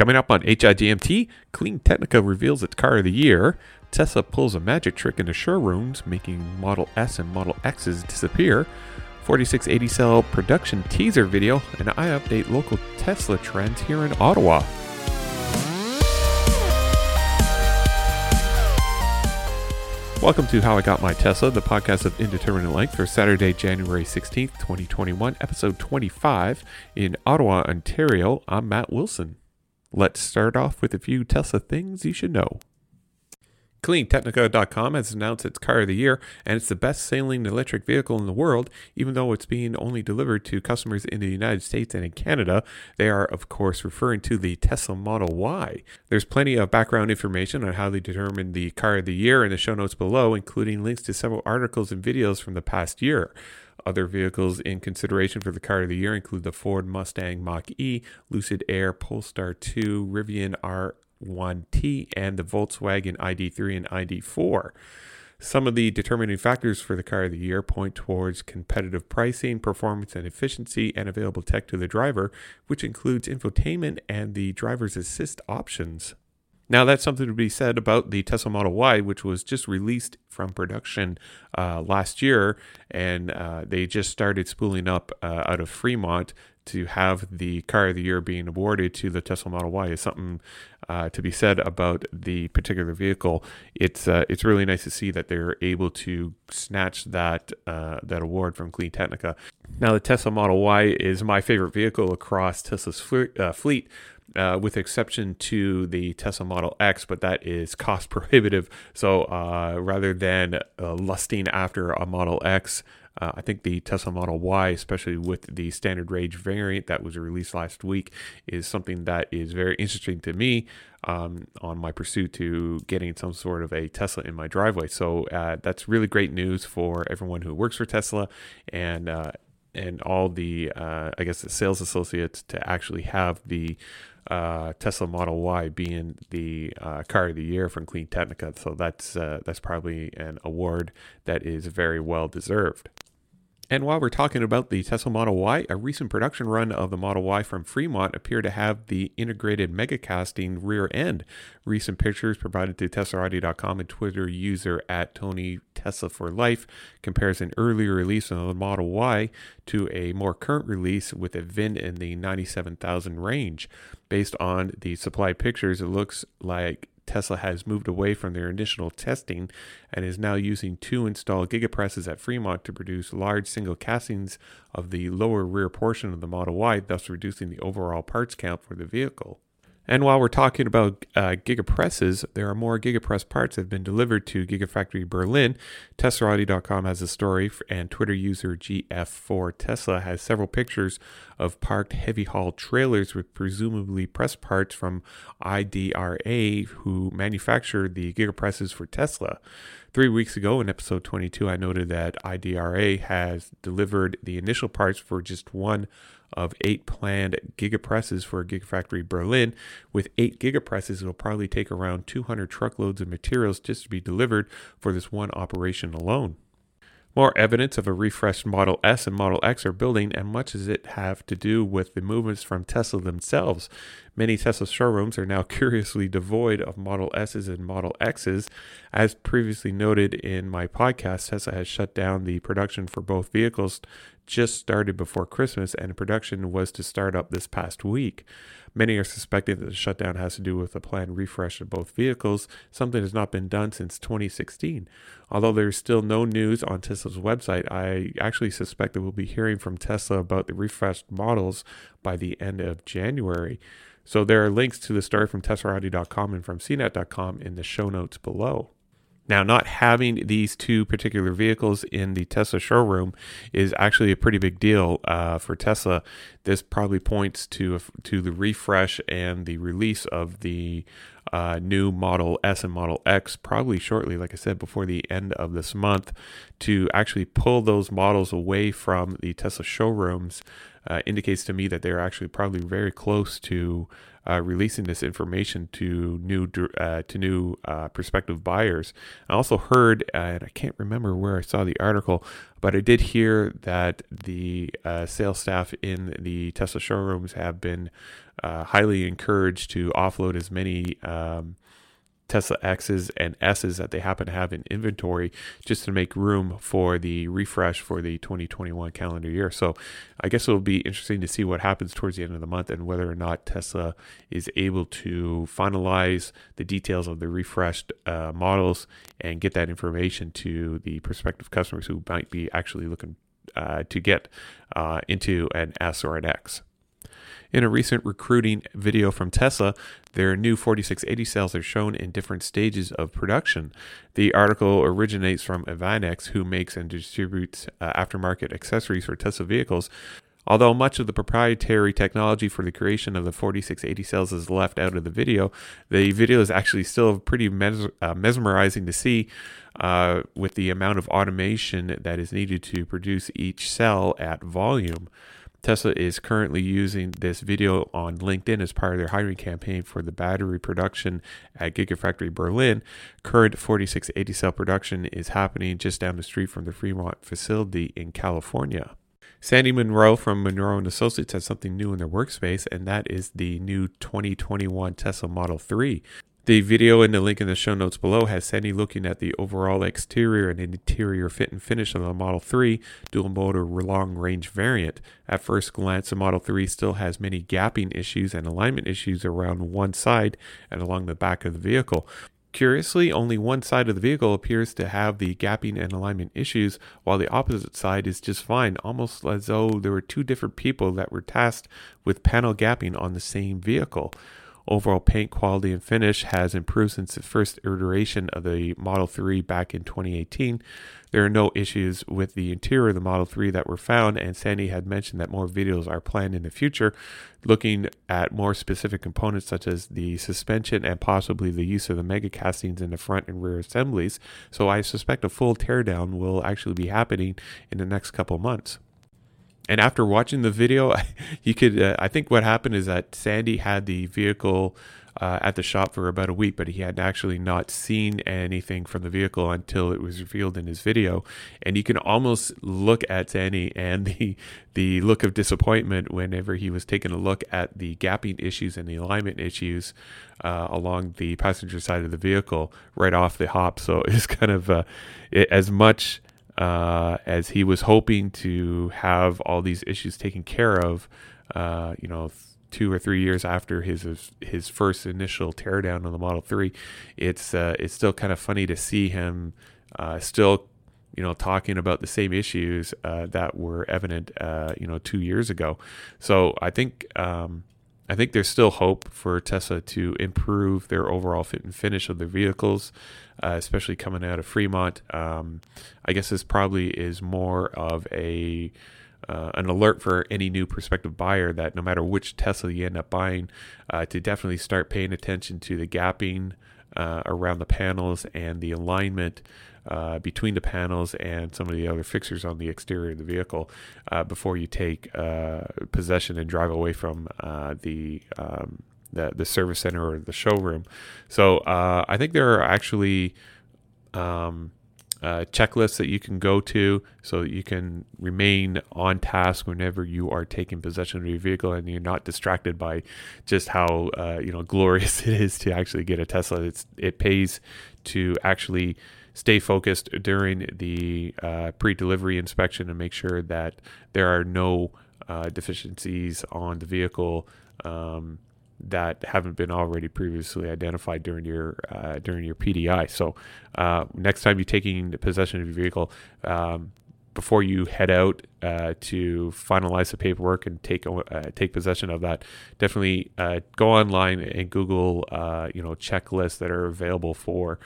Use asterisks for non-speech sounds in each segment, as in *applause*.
Coming up on HIGMT, Clean Technica reveals its car of the year. Tesla pulls a magic trick into showrooms, making Model S and Model X's disappear. 4680 cell production teaser video, and I update local Tesla trends here in Ottawa. Welcome to How I Got My Tesla, the podcast of indeterminate length for Saturday, January 16th, 2021, episode 25 in Ottawa, Ontario. I'm Matt Wilson. Let's start off with a few Tesla things you should know. CleanTechnica.com has announced its car of the year, and it's the best selling electric vehicle in the world, even though it's being only delivered to customers in the United States and in Canada. They are, of course, referring to the Tesla Model Y. There's plenty of background information on how they determined the car of the year in the show notes below, including links to several articles and videos from the past year. Other vehicles in consideration for the car of the year include the Ford Mustang Mach E, Lucid Air, Polestar 2, Rivian R1T, and the Volkswagen ID3 and ID4. Some of the determining factors for the car of the year point towards competitive pricing, performance and efficiency, and available tech to the driver, which includes infotainment and the driver's assist options. Now, that's something to be said about the Tesla Model Y, which was just released from production uh, last year, and uh, they just started spooling up uh, out of Fremont to have the car of the year being awarded to the Tesla Model Y is something uh, to be said about the particular vehicle. It's uh, it's really nice to see that they're able to snatch that uh, that award from Clean Technica. Now, the Tesla Model Y is my favorite vehicle across Tesla's fleet uh, with exception to the Tesla Model X, but that is cost *laughs* prohibitive. So uh, rather than uh, lusting after a Model X, uh, I think the Tesla Model Y, especially with the standard range variant that was released last week, is something that is very interesting to me um, on my pursuit to getting some sort of a Tesla in my driveway. So uh, that's really great news for everyone who works for Tesla and uh, and all the uh, I guess the sales associates to actually have the uh, Tesla Model Y being the uh, car of the year from Clean Technica. So that's uh, that's probably an award that is very well deserved. And while we're talking about the Tesla Model Y, a recent production run of the Model Y from Fremont appear to have the integrated megacasting rear end. Recent pictures provided to Teslarati.com and Twitter user at Tony Tesla for Life compares an earlier release of the Model Y to a more current release with a VIN in the 97,000 range. Based on the supply pictures, it looks like Tesla has moved away from their initial testing and is now using two installed gigapresses at Fremont to produce large single castings of the lower rear portion of the Model Y, thus reducing the overall parts count for the vehicle. And while we're talking about uh, gigapresses, there are more gigapress parts that have been delivered to Gigafactory Berlin. Teslarati.com has a story, and Twitter user GF4 Tesla has several pictures of parked heavy haul trailers with presumably press parts from IDRA, who manufactured the gigapresses for Tesla. Three weeks ago in episode 22, I noted that IDRA has delivered the initial parts for just one of eight planned gigapresses for Gigafactory Berlin. With eight gigapresses, it'll probably take around 200 truckloads of materials just to be delivered for this one operation alone. More evidence of a refreshed Model S and Model X are building, and much does it have to do with the movements from Tesla themselves. Many Tesla showrooms are now *laughs* curiously devoid of Model S's and Model X's. As previously noted in my podcast, Tesla has shut down the production for both vehicles just started before Christmas, and production was to start up this past week. Many are suspecting that the shutdown has to do with a planned refresh of both vehicles, something that has not been done since 2016. Although there is still no news on Tesla's website, I actually suspect that we'll be hearing from Tesla about the refreshed models by the end of January. So there are links to the story from Teslarati.com and from CNET.com in the show notes below. Now, not having these two particular vehicles in the Tesla showroom is actually a pretty big deal uh, for Tesla. This probably points to to the refresh and the release of the uh, new Model S and Model X probably shortly, like I said, before the end of this month, to actually pull those models away from the Tesla showrooms uh, indicates to me that they're actually probably very close to uh, releasing this information to new uh, to new uh, prospective buyers. I also heard, and I can't remember where I saw the article, but I did hear that the uh, sales staff in the Tesla showrooms have been uh, highly encouraged to offload as many. Um, Tesla X's and S's that they happen to have in inventory just to make room for the refresh for the 2021 calendar year. So I guess it'll be interesting to see what happens towards the end of the month and whether or not Tesla is able to finalize the details of the refreshed uh, models and get that information to the prospective customers who might be actually looking uh, to get uh, into an S or an X. In a recent recruiting video from Tesla, their new 4680 cells are shown in different stages of production. The article originates from EVANNEX, who makes and distributes uh, aftermarket accessories for Tesla vehicles. Although much of the proprietary technology for the creation of the 4680 cells is left out of the video, the video is actually still pretty mes- uh, mesmerizing to see uh, with the amount of automation that is needed to produce each cell at volume. Tesla is currently using this video on LinkedIn as part of their hiring campaign for the battery production at Gigafactory Berlin. Current 4680 cell production is happening just down the street from the Fremont facility in California. Sandy Munro from Munro and Associates has something new in their workspace, and that is the new 2021 Tesla Model 3. The video and the link in the show notes below has Sandy looking at the overall exterior and interior fit and finish of the Model 3 dual motor long range variant. At first glance, the Model 3 still has many gapping issues and alignment issues around one side and along the back of the vehicle. Curiously, only one side of the vehicle appears to have the gapping and alignment issues, while the opposite side is just fine, almost as though there were two different people that were tasked with panel gapping on the same vehicle. Overall paint quality and finish has improved since the first iteration of the Model 3 back in 2018. There are no issues with the interior of the Model 3 that were found, and Sandy had mentioned that more videos are planned in the future, looking at more specific components such as the suspension and possibly the use of the mega castings in the front and rear assemblies. So I suspect a full teardown will actually be happening in the next couple months. And after watching the video, *laughs* you could, uh, I think what happened is that Sandy had the vehicle uh, at the shop for about a week, but he had actually not seen anything from the vehicle until it was revealed in his video. And you can almost look at Sandy and *laughs* the the look of disappointment whenever he was taking a look at the gapping issues and the alignment issues uh, along the passenger side of the vehicle right off the hop. So *laughs* it's kind of uh, it, as much uh, as he was hoping to have all these issues taken care of, uh, you know, two or three years after his his first initial teardown on the Model Three. It's uh, it's still kind of funny to see him uh, still, you know, talking about the same issues uh, that were evident, uh, you know, two years ago. So I think. Um, I think there's still hope for Tesla to improve their overall fit and finish of their vehicles, uh, especially coming out of Fremont. Um, I guess this probably is more of a uh, an alert for any new prospective buyer that no matter which Tesla you end up buying, uh, to definitely start paying attention to the gapping uh, around the panels and the alignment uh, between the panels and some of the other fixtures on the exterior of the vehicle uh, before you take uh, possession and drive away from uh, the, um, the, the service center or the showroom. So uh, I think there are actually um, uh, checklists that you can go to so that you can remain on task whenever you are taking possession of your vehicle and you're not distracted by just how uh, you know glorious *laughs* it is to actually get a Tesla. It's it pays to actually stay focused during the uh, pre-delivery inspection and make sure that there are no uh, deficiencies on the vehicle um, that haven't been already previously identified during your uh, during your PDI. So uh, next time you're taking possession of your vehicle. Um, before you head out uh, to finalize the paperwork and take uh, take possession of that, definitely uh, go online and Google uh, you know checklists that are available for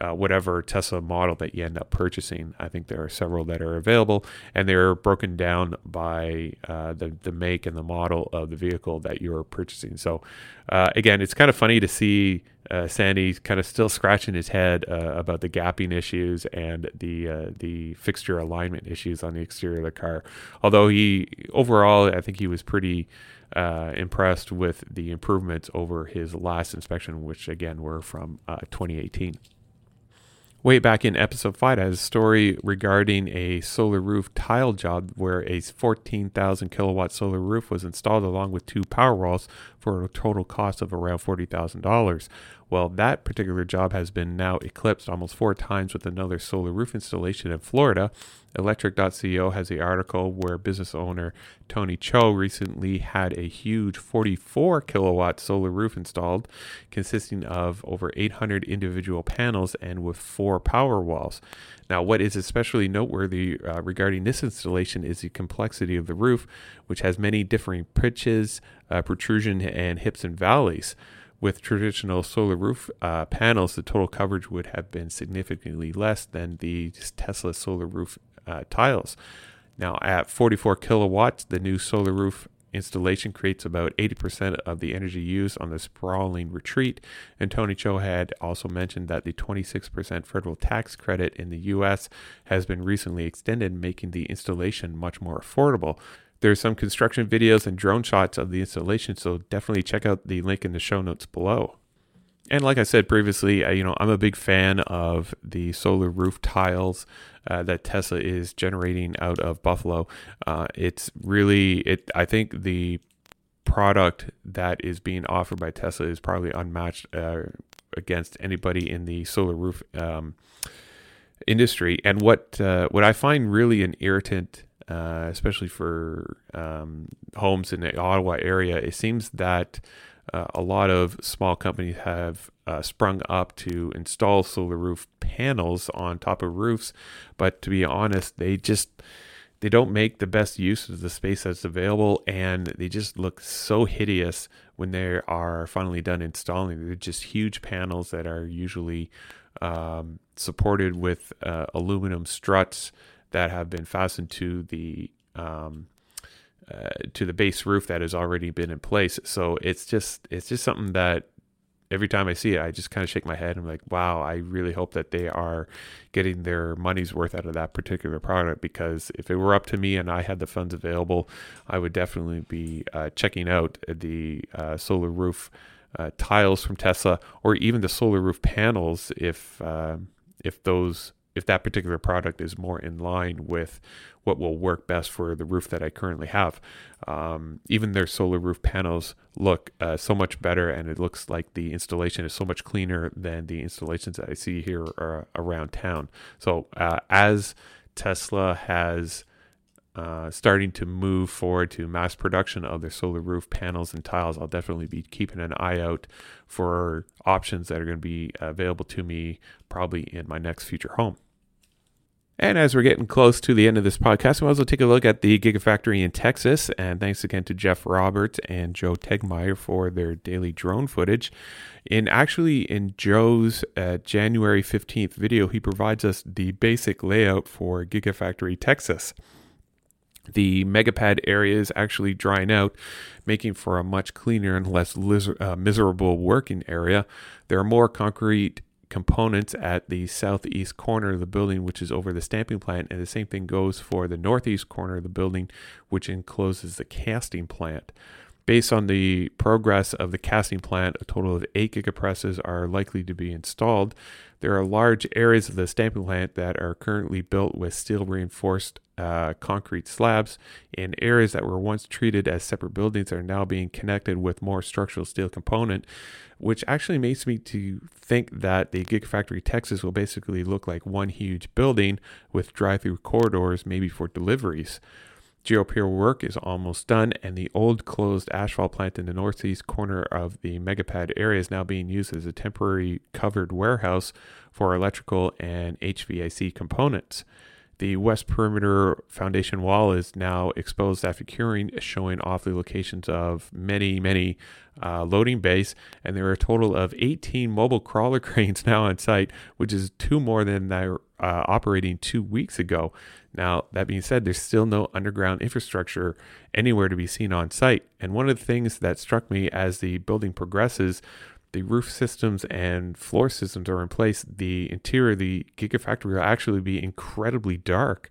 uh, whatever Tesla model that you end up purchasing. I think there are several that are available, and they're broken down by uh, the the make and the model of the vehicle that you're purchasing. So, uh, again, it's kind of funny to see uh, Sandy kind of still scratching his head uh, about the gapping issues and the uh, the fixture alignment issues on the exterior of the car. Although he overall, I think he was pretty uh, impressed with the improvements over his last inspection, which again were from uh, 2018. Way back in episode 5, I had a story regarding a solar roof tile job where a 14,000 kilowatt solar roof was installed along with two power walls for a total cost of around $40,000. Well, that particular job has been now eclipsed almost four times with another solar roof installation in Florida. Electrek.co has the article where business owner Tony Cho recently had a huge 44 kilowatt solar roof installed, consisting of over 800 individual panels and with four power walls. Now, what is especially noteworthy uh, regarding this installation is the complexity of the roof, which has many differing pitches, uh, protrusion, and hips and valleys with traditional solar roof uh, panels, the total coverage would have been significantly less than the Tesla solar roof uh, tiles. Now, at 44 kilowatts, the new solar roof installation creates about 80% of the energy used on the sprawling retreat. And Tony Cho had also mentioned that the 26% federal tax credit in the US has been recently extended, making the installation much more affordable. There's some construction videos and drone shots of the installation, so definitely check out the link in the show notes below. And like I said previously, you know, I'm a big fan of the solar roof tiles uh, that Tesla is generating out of Buffalo. Uh, it's really, it. I think the product that is being offered by Tesla is probably unmatched uh, against anybody in the solar roof um, industry. And what uh, what I find really an irritant uh, especially for um, homes in the Ottawa area, it seems that uh, a lot of small companies have uh, sprung up to install solar roof panels on top of roofs, but to be honest, they just they don't make the best use of the space that's available, and they just look so hideous when they are finally done installing. They're just huge panels that are usually um, supported with uh, aluminum struts that have been fastened to the um, uh, to the base roof that has already been in place. So it's just it's just something that every time I see it, I just kind of shake my head. And I'm like, wow, I really hope that they are getting their money's worth out of that particular product because if it were up to me and I had the funds available, I would definitely be uh, checking out the uh, solar roof uh, tiles from Tesla or even the solar roof panels if uh, if those if that particular product is more in line with what will work best for the roof that I currently have. Um, even their solar roof panels look uh, so much better, and it looks like the installation is so much cleaner than the installations that I see here uh, around town. So, uh, as Tesla has uh, starting to move forward to mass production of their solar roof panels and tiles, I'll definitely be keeping an eye out for options that are going to be available to me probably in my next future home. And as we're getting close to the end of this podcast, well take a look at the Gigafactory in Texas. And thanks again to Jeff Roberts and Joe Tegtmeyer for their daily drone footage. In actually, in Joe's uh, January 15th video, he provides us the basic layout for Gigafactory Texas. The megapad area is actually drying out, making for a much cleaner and less uh, miserable working area. There are more concrete components at the southeast corner of the building, which is over the stamping plant, and the same thing goes for the northeast corner of the building, which encloses the casting plant. Based on the progress of the casting plant, a total of eight gigapresses are likely to be installed. There are large areas of the stamping plant that are currently built with steel reinforced uh, concrete slabs, and areas that were once treated as separate buildings are now being connected with more structural steel component, which actually makes me to think that the Gigafactory Texas will basically look like one huge building with drive-through corridors, maybe for deliveries. Geopier work is almost done, and the old closed asphalt plant in the northeast corner of the megapad area is now being used as a temporary covered warehouse for electrical and HVAC components. The west perimeter foundation wall is now exposed after curing, showing off the locations of many, many uh, loading bays. And there are a total of 18 mobile crawler *laughs* cranes now on site, which is two more than they were uh, operating two weeks ago. Now, that being said, there's still no underground infrastructure anywhere to be seen on site. And one of the things that struck me as the building progresses the roof systems and floor systems are in place, the interior of the Gigafactory will actually be incredibly dark.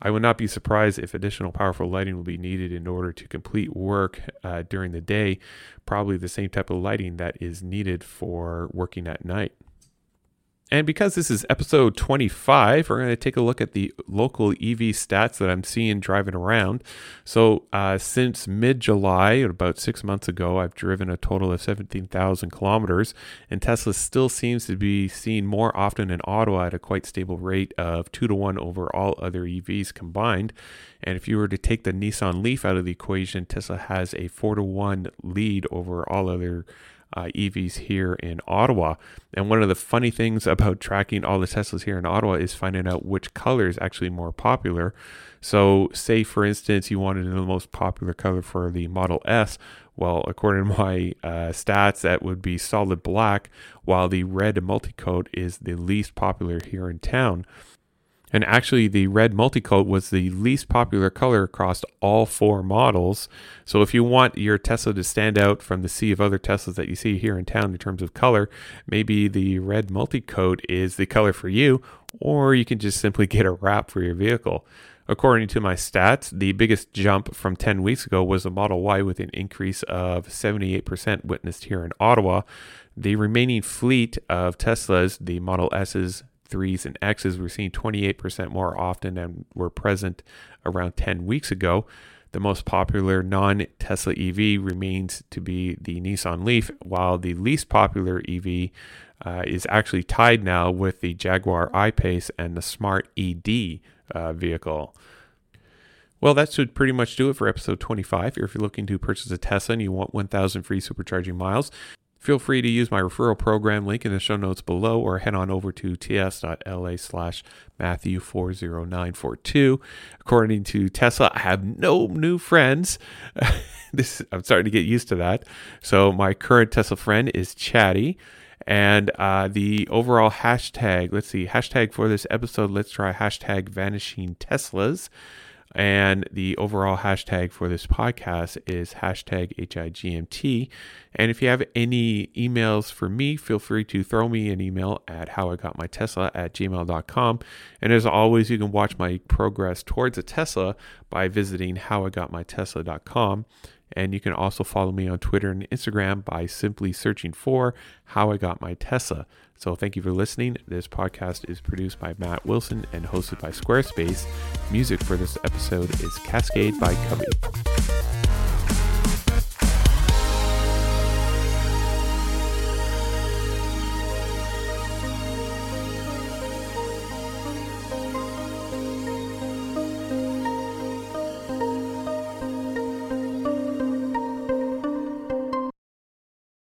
I would not be surprised if additional powerful lighting will be needed in order to complete work uh, during the day, probably the same type of lighting that is needed for working at night. And because this is episode 25, we're going to take a look at the local EV stats that I'm seeing driving around. So, uh, since mid July, about six months ago, I've driven a total of 17,000 kilometers, and Tesla still seems to be seen more often in Ottawa at a quite stable rate of two to one over all other EVs combined. And if you were to take the Nissan Leaf out of the equation, Tesla has a four to one lead over all other uh, EVs here in Ottawa. And one of the funny things about tracking all the Teslas here in Ottawa is finding out which color is actually more popular. So, say for instance, you wanted the most popular color for the Model S. Well, according to my uh, stats, that would be solid black, while the red multicoat is the least popular here in town. And actually, the red multicoat was the least popular color across all four models. So, if you want your Tesla to stand out from the sea of other Teslas that you see here in town in terms of color, maybe the red multicoat is the color for you, or you can just simply get a wrap for your vehicle. According to my stats, the biggest jump from 10 weeks ago was the Model Y with an increase of 78% witnessed here in Ottawa. The remaining fleet of Teslas, the Model S's, threes and X's we're seeing 28% more often than were present around 10 weeks ago. The most popular non Tesla EV remains to be the Nissan Leaf, while the least popular EV uh, is actually tied now with the Jaguar I-Pace and the Smart ED uh, vehicle. Well, that should pretty much do it for episode 25. If you're looking to purchase a Tesla and you want 1,000 free supercharging miles, Feel free to use my referral program link in the show notes below or head on over to ts.la slash Matthew40942. According to Tesla, I have no new friends. *laughs* this I'm starting to get used to that. So my current Tesla friend is Chatty. And uh, the overall hashtag, let's see, hashtag for this episode, let's try hashtag vanishing Teslas. And the overall hashtag for this podcast is hashtag HIGMT. And if you have any emails for me, feel free to throw me an email at howigotmytesla at gmail.com. And as always, you can watch my progress towards a Tesla by visiting howigotmytesla.com. And you can also follow me on Twitter and Instagram by simply searching for How I Got My Tesla. So thank you for listening. This podcast is produced by Matt Wilson and hosted by Squarespace. Music for this episode is Cascade by Cubby.